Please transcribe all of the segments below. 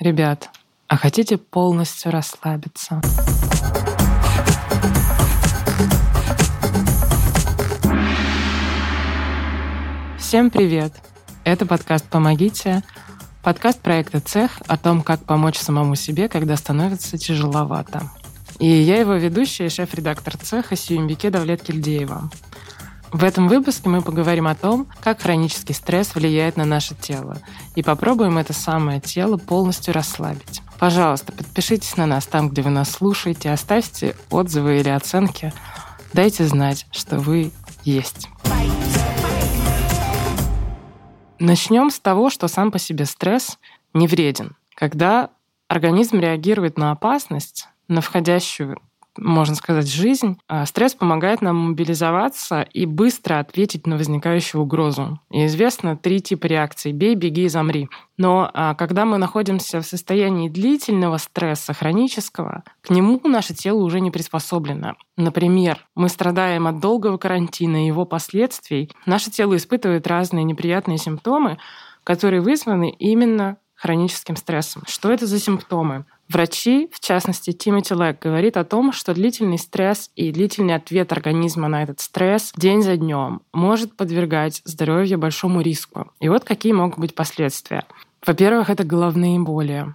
Ребят, а хотите полностью расслабиться? Всем привет! Это подкаст «Помогите», подкаст проекта «Цех» о том, как помочь самому себе, когда становится тяжеловато. И я его ведущая и шеф-редактор цеха Сюембике Давлет Кильдеева. В этом выпуске мы поговорим о том, как хронический стресс влияет на наше тело, и попробуем это самое тело полностью расслабить. Пожалуйста, подпишитесь на нас там, где вы нас слушаете, оставьте отзывы или оценки. Дайте знать, что вы есть. Начнем с того, что сам по себе стресс не вреден. Когда организм реагирует на опасность, на входящую можно сказать, жизнь, а стресс помогает нам мобилизоваться и быстро ответить на возникающую угрозу. И известно три типа реакций – бей, беги, замри. Но а, когда мы находимся в состоянии длительного стресса, хронического, к нему наше тело уже не приспособлено. Например, мы страдаем от долгого карантина и его последствий. Наше тело испытывает разные неприятные симптомы, которые вызваны именно хроническим стрессом. Что это за симптомы? Врачи, в частности Тимоти Лэг, говорит о том, что длительный стресс и длительный ответ организма на этот стресс день за днем может подвергать здоровье большому риску. И вот какие могут быть последствия. Во-первых, это головные боли.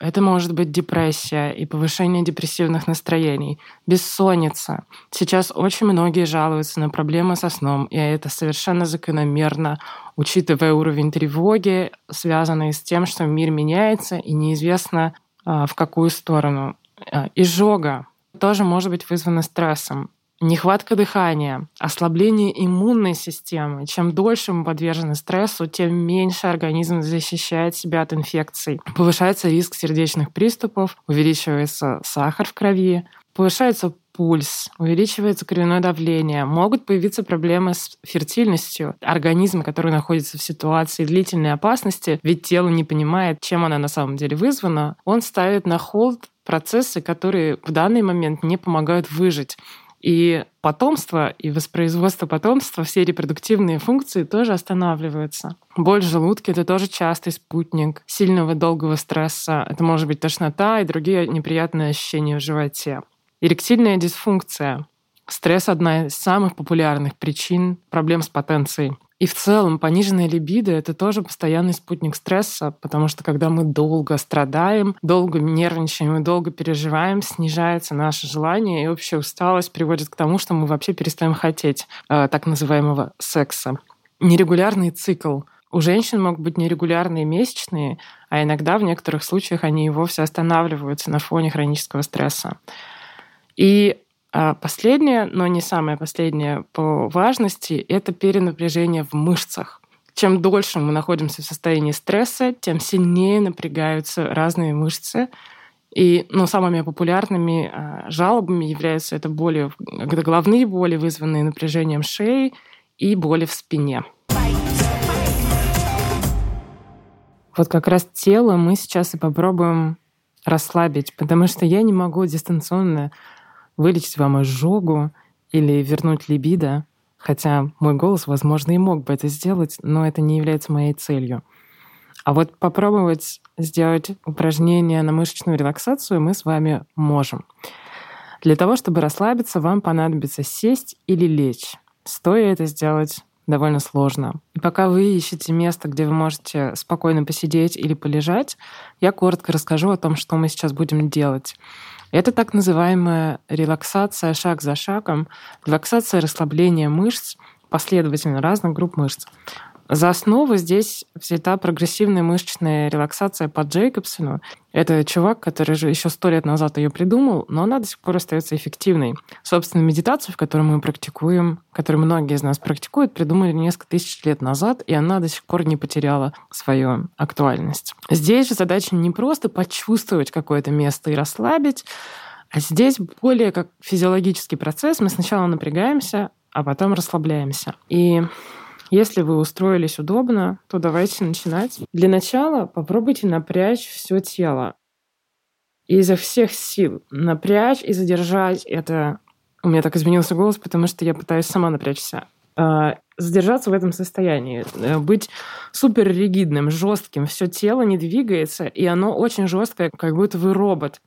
Это может быть депрессия и повышение депрессивных настроений, бессонница. Сейчас очень многие жалуются на проблемы со сном, и это совершенно закономерно, учитывая уровень тревоги, связанный с тем, что мир меняется, и неизвестно, в какую сторону. А, изжога тоже может быть вызвана стрессом. Нехватка дыхания, ослабление иммунной системы. Чем дольше мы подвержены стрессу, тем меньше организм защищает себя от инфекций. Повышается риск сердечных приступов, увеличивается сахар в крови, повышается пульс, увеличивается кровяное давление, могут появиться проблемы с фертильностью. Организм, который находится в ситуации длительной опасности, ведь тело не понимает, чем она на самом деле вызвана, он ставит на холд процессы, которые в данный момент не помогают выжить. И потомство, и воспроизводство потомства, все репродуктивные функции тоже останавливаются. Боль в желудке — это тоже частый спутник сильного долгого стресса. Это может быть тошнота и другие неприятные ощущения в животе. Эректильная дисфункция. Стресс — одна из самых популярных причин проблем с потенцией. И в целом пониженная либидо — это тоже постоянный спутник стресса, потому что когда мы долго страдаем, долго нервничаем и долго переживаем, снижается наше желание, и общая усталость приводит к тому, что мы вообще перестаем хотеть э, так называемого секса. Нерегулярный цикл. У женщин могут быть нерегулярные месячные, а иногда в некоторых случаях они и вовсе останавливаются на фоне хронического стресса. И а, последнее, но не самое последнее по важности, это перенапряжение в мышцах. Чем дольше мы находимся в состоянии стресса, тем сильнее напрягаются разные мышцы. И ну, самыми популярными а, жалобами являются это боли, головные боли, вызванные напряжением шеи, и боли в спине. Вот как раз тело мы сейчас и попробуем расслабить, потому что я не могу дистанционно вылечить вам изжогу или вернуть либидо, хотя мой голос, возможно, и мог бы это сделать, но это не является моей целью. А вот попробовать сделать упражнение на мышечную релаксацию мы с вами можем. Для того, чтобы расслабиться, вам понадобится сесть или лечь. Стоя это сделать довольно сложно. И пока вы ищете место, где вы можете спокойно посидеть или полежать, я коротко расскажу о том, что мы сейчас будем делать. Это так называемая релаксация шаг за шагом, релаксация расслабления мышц последовательно разных групп мышц. За основу здесь взята прогрессивная мышечная релаксация по Джейкобсону. Это чувак, который же еще сто лет назад ее придумал, но она до сих пор остается эффективной. Собственно, медитацию, в которой мы практикуем, которую многие из нас практикуют, придумали несколько тысяч лет назад, и она до сих пор не потеряла свою актуальность. Здесь же задача не просто почувствовать какое-то место и расслабить, а здесь более как физиологический процесс. Мы сначала напрягаемся, а потом расслабляемся. И если вы устроились удобно, то давайте начинать. Для начала попробуйте напрячь все тело. И изо всех сил напрячь и задержать это. У меня так изменился голос, потому что я пытаюсь сама напрячься. э, задержаться в этом состоянии, э, быть супер ригидным, жестким, все тело не двигается, и оно очень жесткое, как будто вы робот.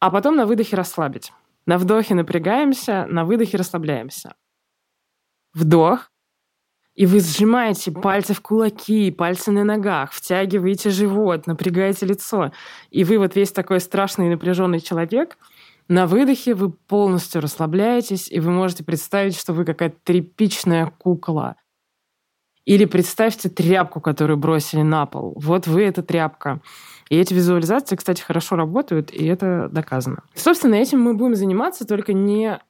А потом на выдохе расслабить. На вдохе напрягаемся, на выдохе расслабляемся. Вдох. И вы сжимаете пальцы в кулаки, пальцы на ногах, втягиваете живот, напрягаете лицо. И вы вот весь такой страшный и напряженный человек. На выдохе вы полностью расслабляетесь, и вы можете представить, что вы какая-то тряпичная кукла. Или представьте тряпку, которую бросили на пол. Вот вы эта тряпка. И эти визуализации, кстати, хорошо работают, и это доказано. Собственно, этим мы будем заниматься, только не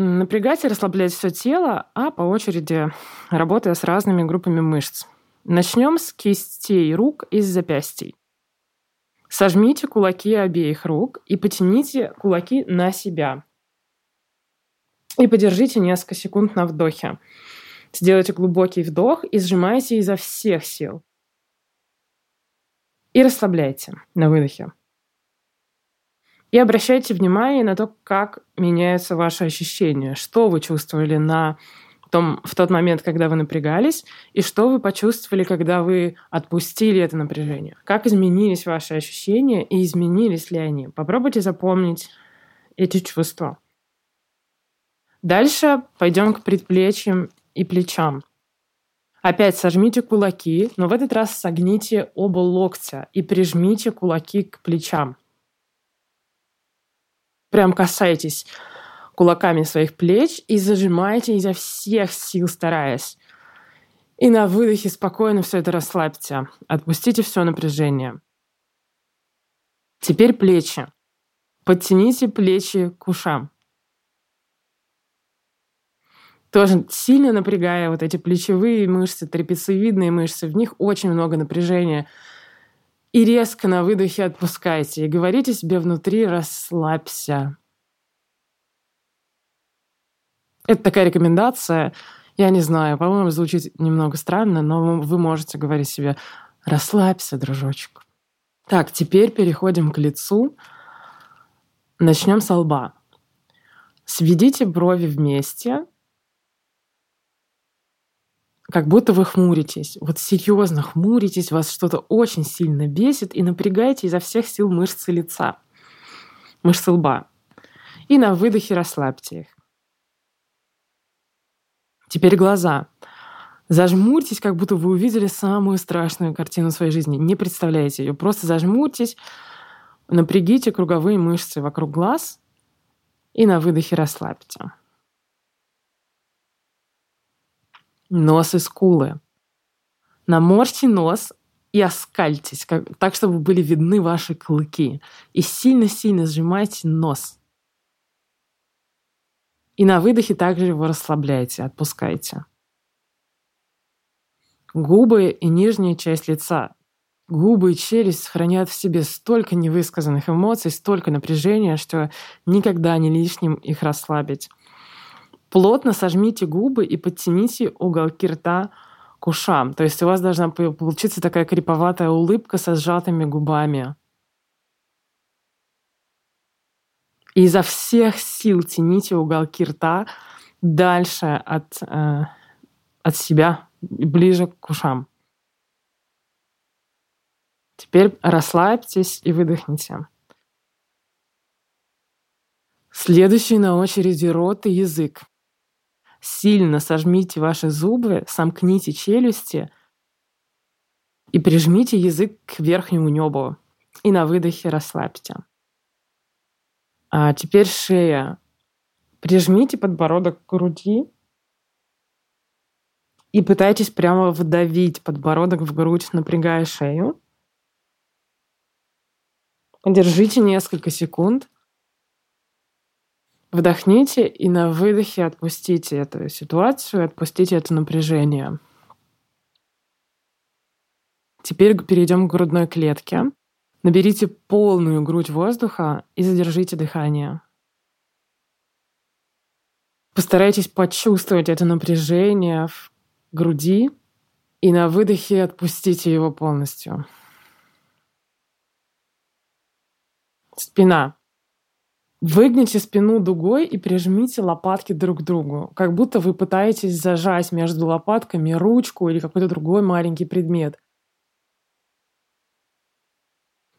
напрягать и расслаблять все тело, а по очереди работая с разными группами мышц. Начнем с кистей рук и запястий. Сожмите кулаки обеих рук и потяните кулаки на себя. И подержите несколько секунд на вдохе. Сделайте глубокий вдох и сжимайте изо всех сил. И расслабляйте на выдохе. И обращайте внимание на то, как меняются ваши ощущения, что вы чувствовали на том, в тот момент, когда вы напрягались, и что вы почувствовали, когда вы отпустили это напряжение. Как изменились ваши ощущения и изменились ли они. Попробуйте запомнить эти чувства. Дальше пойдем к предплечьям и плечам. Опять сожмите кулаки, но в этот раз согните оба локтя и прижмите кулаки к плечам. Прям касайтесь кулаками своих плеч и зажимайте изо всех сил, стараясь. И на выдохе спокойно все это расслабьте. Отпустите все напряжение. Теперь плечи. Подтяните плечи к ушам. Тоже сильно напрягая вот эти плечевые мышцы, трапециевидные мышцы, в них очень много напряжения. И резко на выдохе отпускайте. И говорите себе внутри «расслабься». Это такая рекомендация. Я не знаю, по-моему, звучит немного странно, но вы можете говорить себе «расслабься, дружочек». Так, теперь переходим к лицу. Начнем с лба. Сведите брови вместе, как будто вы хмуритесь. Вот серьезно хмуритесь, вас что-то очень сильно бесит, и напрягаете изо всех сил мышцы лица, мышцы лба. И на выдохе расслабьте их. Теперь глаза. Зажмурьтесь, как будто вы увидели самую страшную картину своей жизни. Не представляете ее. Просто зажмурьтесь, напрягите круговые мышцы вокруг глаз и на выдохе расслабьте. Нос и скулы. Наморьте нос и оскальтесь, как, так, чтобы были видны ваши клыки. И сильно-сильно сжимайте нос. И на выдохе также его расслабляйте, отпускайте. Губы и нижняя часть лица. Губы и челюсть хранят в себе столько невысказанных эмоций, столько напряжения, что никогда не лишним их расслабить. Плотно сожмите губы и подтяните уголки рта к ушам. То есть у вас должна получиться такая криповатая улыбка со сжатыми губами. И изо всех сил тяните уголки рта дальше от, э, от себя, ближе к ушам. Теперь расслабьтесь и выдохните. Следующий на очереди рот и язык. Сильно сожмите ваши зубы, сомкните челюсти и прижмите язык к верхнему небу. И на выдохе расслабьте. А теперь шея. Прижмите подбородок к груди и пытайтесь прямо вдавить подбородок в грудь, напрягая шею. Держите несколько секунд. Вдохните и на выдохе отпустите эту ситуацию, отпустите это напряжение. Теперь перейдем к грудной клетке. Наберите полную грудь воздуха и задержите дыхание. Постарайтесь почувствовать это напряжение в груди и на выдохе отпустите его полностью. Спина. Выгните спину дугой и прижмите лопатки друг к другу, как будто вы пытаетесь зажать между лопатками ручку или какой-то другой маленький предмет.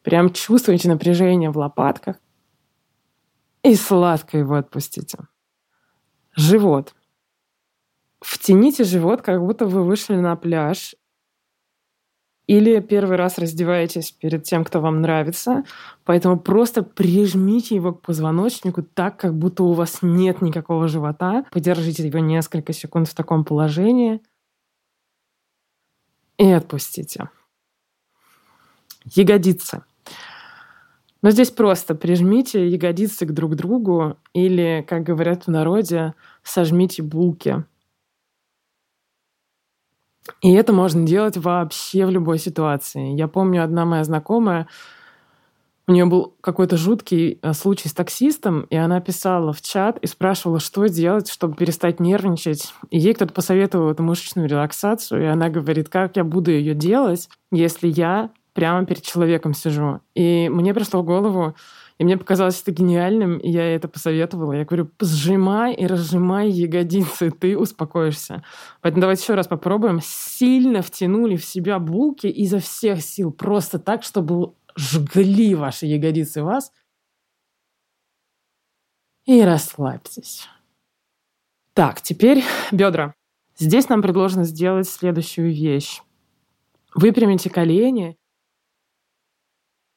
Прям чувствуете напряжение в лопатках и сладко его отпустите. Живот. Втяните живот, как будто вы вышли на пляж или первый раз раздеваетесь перед тем, кто вам нравится, поэтому просто прижмите его к позвоночнику так, как будто у вас нет никакого живота. Подержите его несколько секунд в таком положении и отпустите. Ягодицы. Но здесь просто прижмите ягодицы к друг другу или, как говорят в народе, сожмите булки. И это можно делать вообще в любой ситуации. Я помню, одна моя знакомая, у нее был какой-то жуткий э, случай с таксистом, и она писала в чат и спрашивала, что делать, чтобы перестать нервничать. И ей кто-то посоветовал эту мышечную релаксацию, и она говорит, как я буду ее делать, если я прямо перед человеком сижу. И мне пришло в голову, и мне показалось это гениальным, и я это посоветовала. Я говорю, сжимай и разжимай ягодицы, ты успокоишься. Поэтому давайте еще раз попробуем. Сильно втянули в себя булки изо всех сил, просто так, чтобы жгли ваши ягодицы вас. И расслабьтесь. Так, теперь бедра. Здесь нам предложено сделать следующую вещь. Выпрямите колени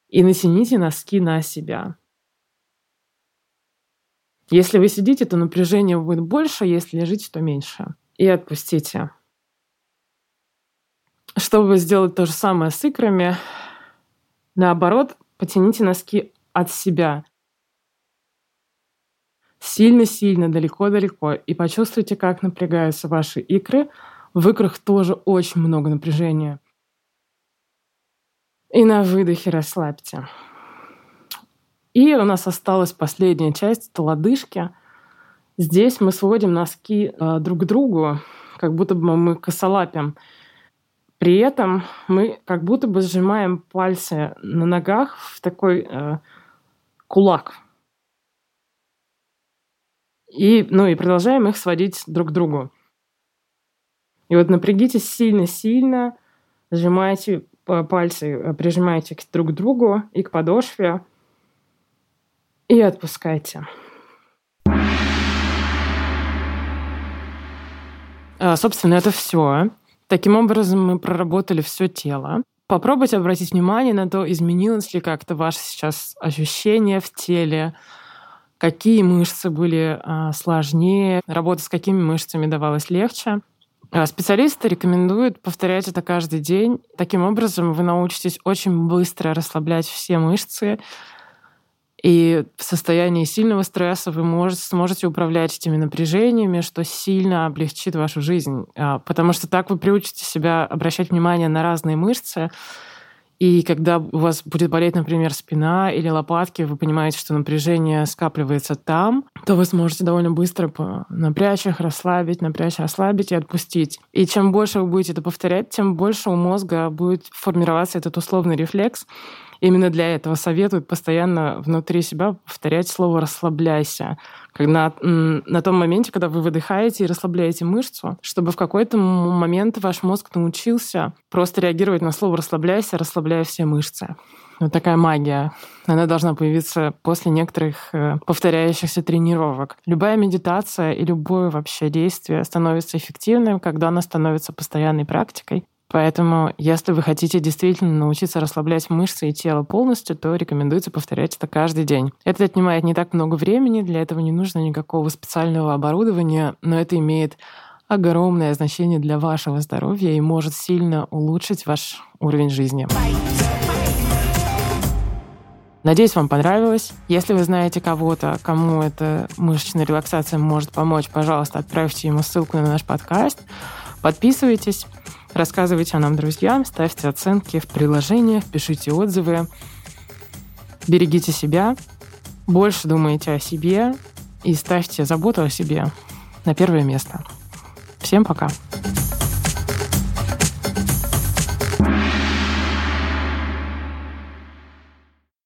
и натяните носки на себя. Если вы сидите, то напряжение будет больше, если лежите, то меньше. И отпустите. Чтобы сделать то же самое с икрами, наоборот, потяните носки от себя. Сильно-сильно, далеко-далеко. И почувствуйте, как напрягаются ваши икры. В икрах тоже очень много напряжения. И на выдохе расслабьте. И у нас осталась последняя часть, это лодыжки. Здесь мы сводим носки э, друг к другу, как будто бы мы косолапим. При этом мы как будто бы сжимаем пальцы на ногах в такой э, кулак. И, ну, и продолжаем их сводить друг к другу. И вот напрягитесь сильно-сильно, сжимайте пальцы э, прижимаете друг к другу и к подошве. И отпускайте. А, собственно, это все. Таким образом, мы проработали все тело. Попробуйте обратить внимание на то, изменилось ли как-то ваше сейчас ощущение в теле, какие мышцы были а, сложнее, работа с какими мышцами давалась легче. А специалисты рекомендуют повторять это каждый день. Таким образом, вы научитесь очень быстро расслаблять все мышцы, и в состоянии сильного стресса вы можете, сможете управлять этими напряжениями, что сильно облегчит вашу жизнь. А, потому что так вы приучите себя обращать внимание на разные мышцы, и когда у вас будет болеть, например, спина или лопатки, вы понимаете, что напряжение скапливается там, то вы сможете довольно быстро напрячь их, расслабить, напрячь, расслабить и отпустить. И чем больше вы будете это повторять, тем больше у мозга будет формироваться этот условный рефлекс, Именно для этого советуют постоянно внутри себя повторять слово «расслабляйся». Когда, на том моменте, когда вы выдыхаете и расслабляете мышцу, чтобы в какой-то момент ваш мозг научился просто реагировать на слово «расслабляйся», расслабляя все мышцы. Вот такая магия. Она должна появиться после некоторых э, повторяющихся тренировок. Любая медитация и любое вообще действие становится эффективным, когда она становится постоянной практикой. Поэтому, если вы хотите действительно научиться расслаблять мышцы и тело полностью, то рекомендуется повторять это каждый день. Это отнимает не так много времени, для этого не нужно никакого специального оборудования, но это имеет огромное значение для вашего здоровья и может сильно улучшить ваш уровень жизни. Надеюсь, вам понравилось. Если вы знаете кого-то, кому эта мышечная релаксация может помочь, пожалуйста, отправьте ему ссылку на наш подкаст. Подписывайтесь. Рассказывайте о нам друзьям, ставьте оценки в приложениях, пишите отзывы. Берегите себя, больше думайте о себе и ставьте заботу о себе на первое место. Всем пока.